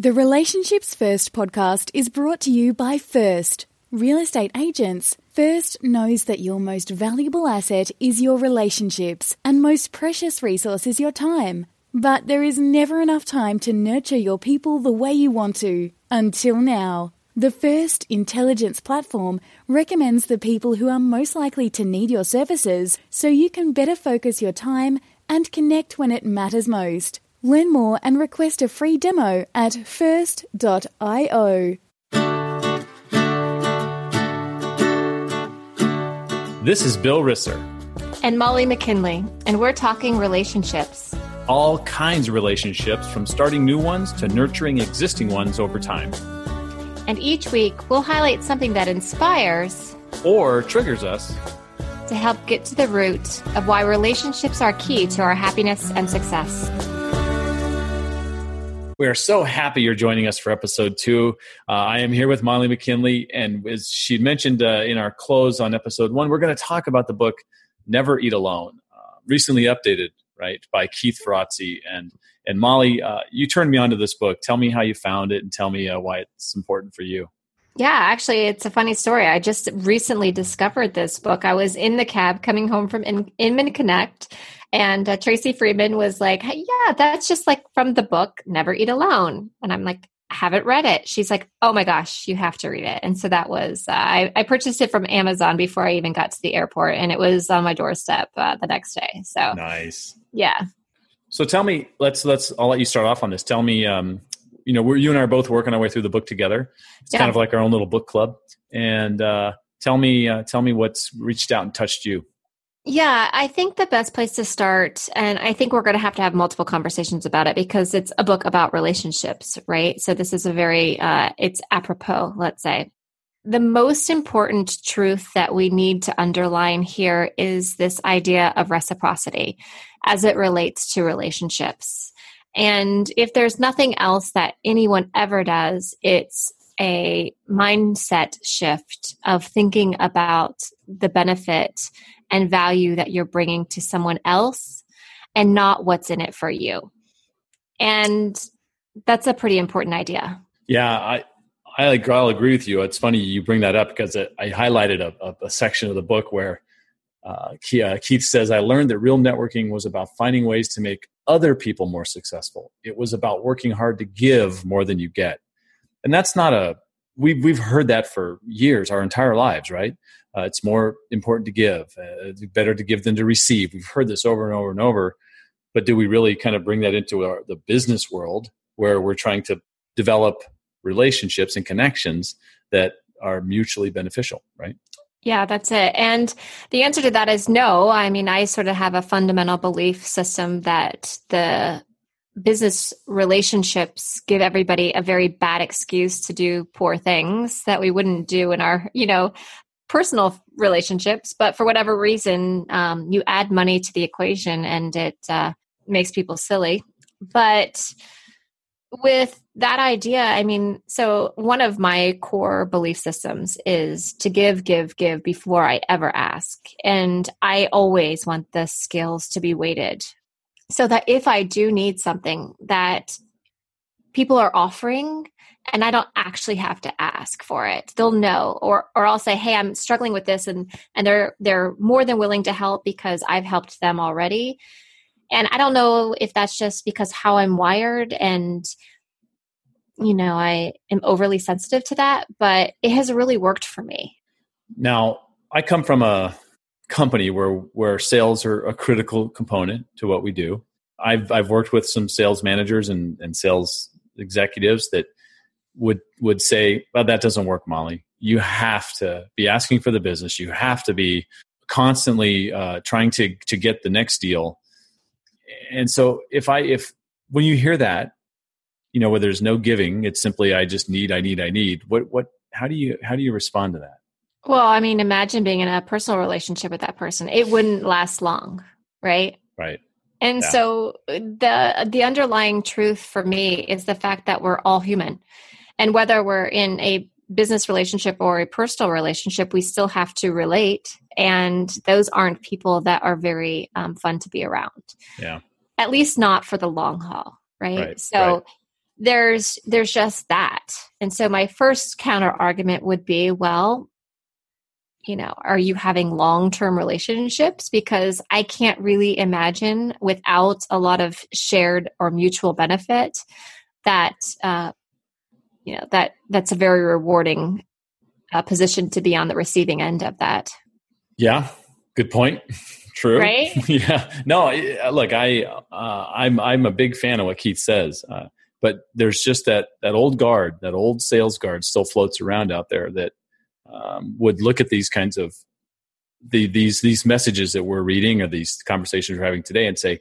The Relationships First podcast is brought to you by First. Real estate agents, First knows that your most valuable asset is your relationships and most precious resource is your time. But there is never enough time to nurture your people the way you want to. Until now. The First Intelligence platform recommends the people who are most likely to need your services so you can better focus your time and connect when it matters most. Learn more and request a free demo at first.io. This is Bill Risser. And Molly McKinley, and we're talking relationships. All kinds of relationships, from starting new ones to nurturing existing ones over time. And each week, we'll highlight something that inspires or triggers us to help get to the root of why relationships are key to our happiness and success. We are so happy you're joining us for episode two. Uh, I am here with Molly McKinley, and as she mentioned uh, in our close on episode one, we're going to talk about the book "Never Eat Alone," uh, recently updated, right, by Keith Ferrazzi and and Molly, uh, you turned me on to this book. Tell me how you found it and tell me uh, why it's important for you. Yeah, actually, it's a funny story. I just recently discovered this book. I was in the cab coming home from in- Inman Connect, and uh, Tracy Friedman was like, hey, Yeah, that's just like from the book Never Eat Alone. And I'm like, I haven't read it. She's like, Oh my gosh, you have to read it. And so that was, uh, I, I, purchased it from Amazon before I even got to the airport, and it was on my doorstep uh, the next day. So nice. Yeah. So tell me, let's let's I'll let you start off on this. Tell me, um, you know, we're you and I are both working our way through the book together. It's yeah. kind of like our own little book club. And uh, tell me, uh, tell me what's reached out and touched you. Yeah, I think the best place to start, and I think we're going to have to have multiple conversations about it because it's a book about relationships, right? So this is a very, uh, it's apropos, let's say. The most important truth that we need to underline here is this idea of reciprocity as it relates to relationships. And if there's nothing else that anyone ever does, it's a mindset shift of thinking about the benefit and value that you're bringing to someone else and not what's in it for you. And that's a pretty important idea. Yeah, I, I I'll agree with you. It's funny you bring that up because I highlighted a, a, section of the book where uh, Keith says, I learned that real networking was about finding ways to make other people more successful. It was about working hard to give more than you get. And that's not a, we've, we've heard that for years, our entire lives, right? Uh, it's more important to give, uh, better to give than to receive. We've heard this over and over and over. But do we really kind of bring that into our, the business world where we're trying to develop relationships and connections that are mutually beneficial, right? Yeah, that's it. And the answer to that is no. I mean, I sort of have a fundamental belief system that the business relationships give everybody a very bad excuse to do poor things that we wouldn't do in our, you know, personal relationships. But for whatever reason, um, you add money to the equation and it uh, makes people silly. But with that idea, I mean, so one of my core belief systems is to give, give, give before I ever ask. And I always want the skills to be weighted so that if I do need something that people are offering and I don't actually have to ask for it, they'll know. Or or I'll say, hey, I'm struggling with this and and they're they're more than willing to help because I've helped them already and i don't know if that's just because how i'm wired and you know i am overly sensitive to that but it has really worked for me now i come from a company where where sales are a critical component to what we do i've i've worked with some sales managers and and sales executives that would would say well that doesn't work molly you have to be asking for the business you have to be constantly uh, trying to to get the next deal and so if I if when you hear that, you know, where there's no giving, it's simply I just need, I need, I need. What what how do you how do you respond to that? Well, I mean, imagine being in a personal relationship with that person. It wouldn't last long, right? Right. And yeah. so the the underlying truth for me is the fact that we're all human. And whether we're in a business relationship or a personal relationship, we still have to relate. And those aren't people that are very um, fun to be around. Yeah. At least not for the long haul. Right. right so right. there's there's just that and so my first counter argument would be well you know are you having long-term relationships? Because i can't really imagine without a lot of shared or mutual benefit that uh, you know that that's a very rewarding uh, position to be on the receiving end of that. Yeah. Good point. True. Right? Yeah. No look i uh, i'm i'm a big fan of what keith says uh, but there's just that that old guard that old sales guard still floats around out there that um, would look at these kinds of the, these these messages that we're reading or these conversations we're having today and say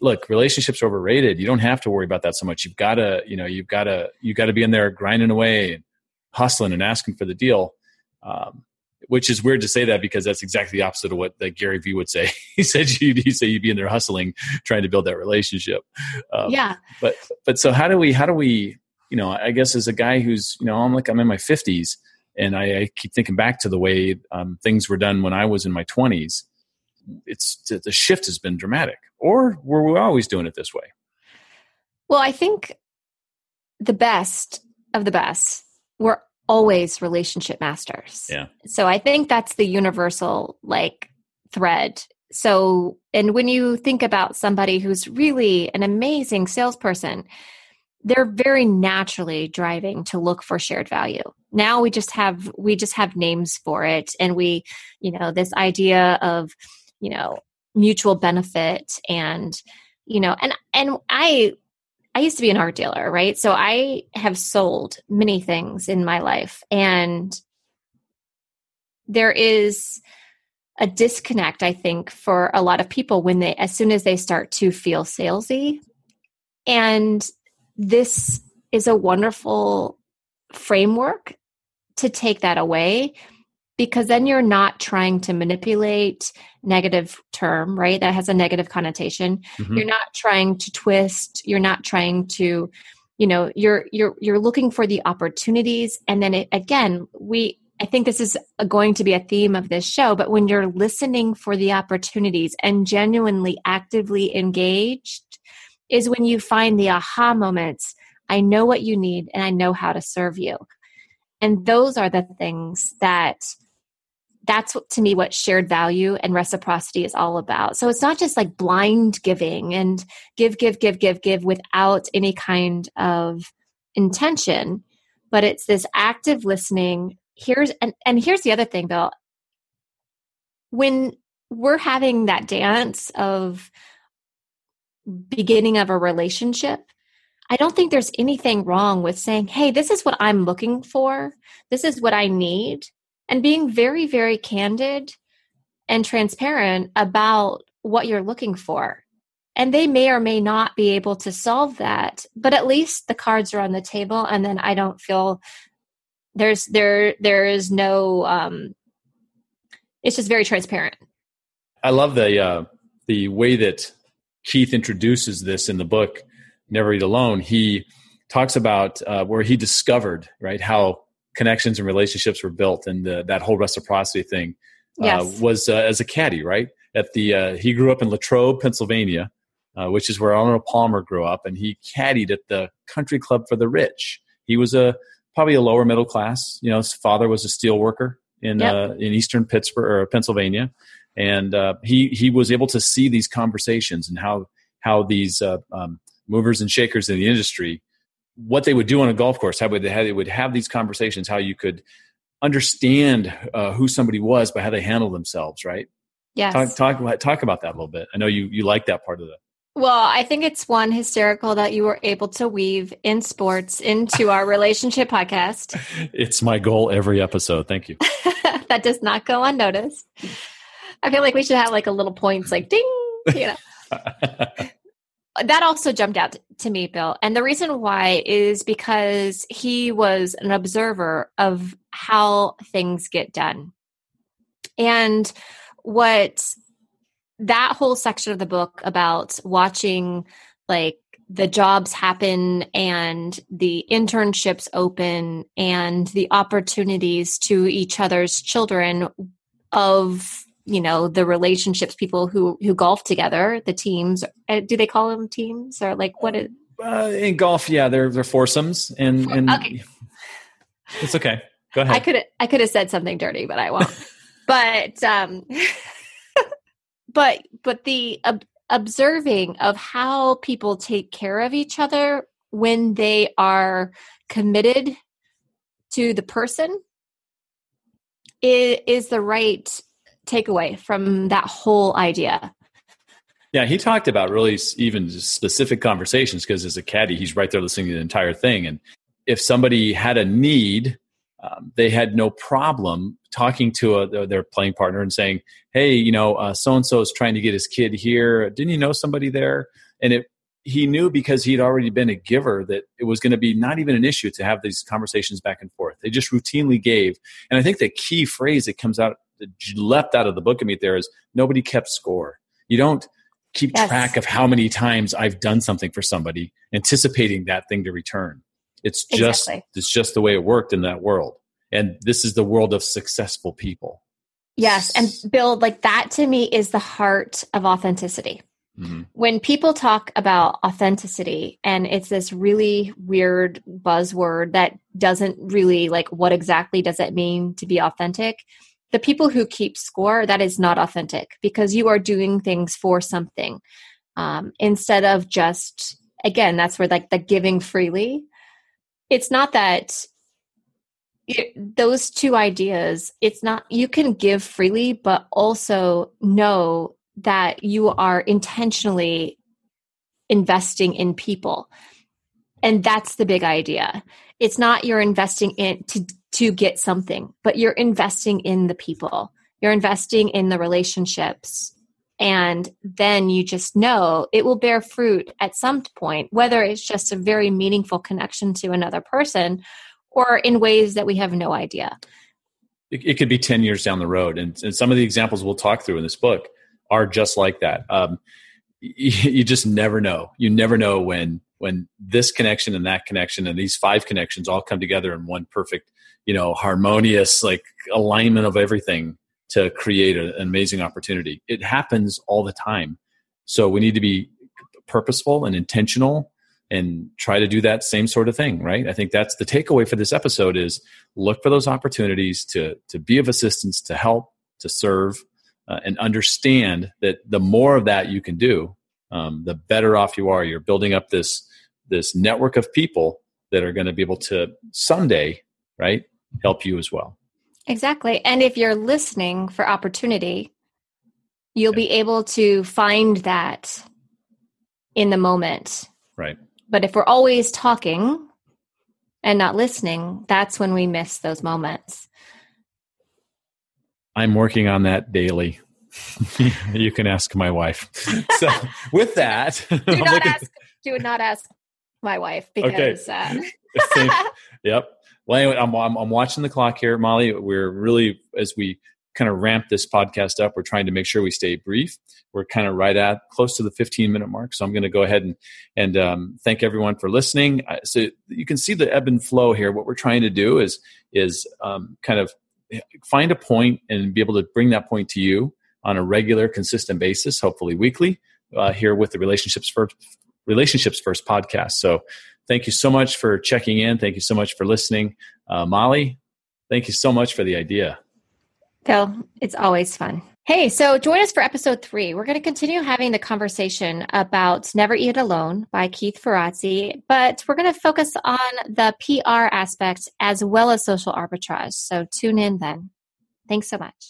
look relationships are overrated you don't have to worry about that so much you've got to you know you've got to you've got to be in there grinding away and hustling and asking for the deal um, which is weird to say that because that's exactly the opposite of what that Gary Vee would say. he said you'd he say you'd be in there hustling, trying to build that relationship. Um, yeah. But but so how do we how do we you know I guess as a guy who's you know I'm like I'm in my 50s and I, I keep thinking back to the way um, things were done when I was in my 20s. It's the shift has been dramatic, or were we always doing it this way? Well, I think the best of the best were always relationship masters. Yeah. So I think that's the universal like thread. So, and when you think about somebody who's really an amazing salesperson, they're very naturally driving to look for shared value. Now we just have we just have names for it. And we you know this idea of you know mutual benefit and you know and and i i used to be an art dealer right? So i have sold many things in my life. And there is a disconnect i think for a lot of people when they as soon as they start to feel salesy. And this is a wonderful framework to take that away because then you're not trying to manipulate negative term right? That has a negative connotation. Mm-hmm. you're not trying to twist. You're not trying to you know you're you're you're looking for the opportunities. And then it, again we i think this is going to be a theme of this show but when you're listening for the opportunities and genuinely actively engaged is when you find the aha moments i know what you need and i know how to serve you and those are the things that that's to me what shared value and reciprocity is all about. So it's not just like blind giving and give, give, give, give, give without any kind of intention, but it's this active listening. Here's and, and here's the other thing, Bill. When we're having that dance of beginning of a relationship, I don't think there's anything wrong with saying, hey, this is what I'm looking for. This is what I need. And being very, very candid and transparent about what you're looking for. And they may or may not be able to solve that, but at least the cards are on the table. And then I don't feel there's there there is no um it's just very transparent. I love the uh the way that Keith introduces this in the book Never Eat Alone, he talks about uh, where he discovered right how connections and relationships were built, and the, that whole reciprocity thing uh, yes. was uh, as a caddy, right? At the uh, he grew up in Latrobe, Pennsylvania, uh, which is where Arnold Palmer grew up, and he caddied at the Country Club for the Rich. He was a probably a lower middle class. You know, his father was a steel worker in yep. uh, in eastern Pittsburgh or Pennsylvania, and uh, he he was able to see these conversations and how how these uh, um, movers and shakers in the industry, what they would do on a golf course, how they, how they would have these conversations, how you could understand uh, who somebody was by how they handle themselves, right? yeah Talk, talk, talk about that a little bit. I know you, you like that part of it. Well, I think it's one hysterical that you were able to weave in sports into our relationship podcast. It's my goal every episode. Thank you. that does not go unnoticed. I feel like we should have like a little points like ding, you know. that also jumped out to me, Bill. And the reason why is because he was an observer of how things get done. And what that whole section of the book about watching like the jobs happen and the internships open and the opportunities to each other's children of you know the relationships people who who golf together the teams uh, do they call them teams or like what is Uh, in golf, yeah, they're they're foursomes, and and okay. it's okay. Go ahead. I could I could have said something dirty, but I won't. but um, but but the uh, observing of how people take care of each other when they are committed to the person is, is the right takeaway from that whole idea. Yeah, he talked about really even specific conversations because as a caddy, he's right there listening to the entire thing. And if somebody had a need, um, they had no problem talking to a, their playing partner and saying, "Hey, you know, so and so is trying to get his kid here. Didn't you know somebody there?" And it he knew because he'd already been a giver that it was going to be not even an issue to have these conversations back and forth. They just routinely gave. And I think the key phrase that comes out, that leapt out of the book of me there is nobody kept score. You don't keep yes. track of how many times I've done something for somebody, anticipating that thing to return. It's just, exactly. it's just the way it worked in that world. And this is the world of successful people. Yes. And Bill, like that to me is the heart of authenticity. Mm-hmm. When people talk about authenticity and it's this really weird buzzword that doesn't really like what exactly does it mean to be authentic, the people who keep score, that is not authentic because you are doing things for something um, instead of just, again, that's where like the giving freely. It's not that it, those two ideas, it's not, you can give freely, but also know that you are intentionally investing in people. And that's the big idea. It's not you're investing in to to get something, but you're investing in the people. You're investing in the relationships. And then you just know it will bear fruit at some point, whether it's just a very meaningful connection to another person or in ways that we have no idea. It, it could be 10 years down the road. And, and some of the examples we'll talk through in this book are just like that. Um, you, you just never know. You never know when when this connection and that connection and these five connections all come together in one perfect, you know, harmonious like alignment of everything to create a, an amazing opportunity. It happens all the time. So we need to be purposeful and intentional and try to do that same sort of thing right i think that's the takeaway for this episode is look for those opportunities to to be of assistance to help to serve uh, and understand that the more of that you can do, um, the better off you are. You're building up this this network of people that are going to be able to someday, right, help you as well. Exactly. And if you're listening for opportunity, you'll yeah. be able to find that in the moment. Right. But if we're always talking and not listening, that's when we miss those moments. I'm working on that daily. you can ask my wife. So with that, do not ask. Do not ask my wife because. Okay. Uh, yep. Well, anyway, I'm, I'm, I'm watching the clock here, Molly. We're really as we kind of ramp this podcast up. We're trying to make sure we stay brief. We're kind of right at close to the 15 minute mark. So I'm going to go ahead and and um, thank everyone for listening. So you can see the ebb and flow here. What we're trying to do is is um, kind of find a point and be able to bring that point to you on a regular, consistent basis, hopefully weekly, uh, here with the Relationships First, Relationships First podcast. So thank you so much for checking in. Thank you so much for listening. Uh, Molly, thank you so much for the idea. Phil, it's always fun. Hey, so join us for episode three. We're going to continue having the conversation about Never Eat Alone by Keith Ferrazzi, but we're going to focus on the PR aspect as well as social arbitrage. So tune in then. Thanks so much.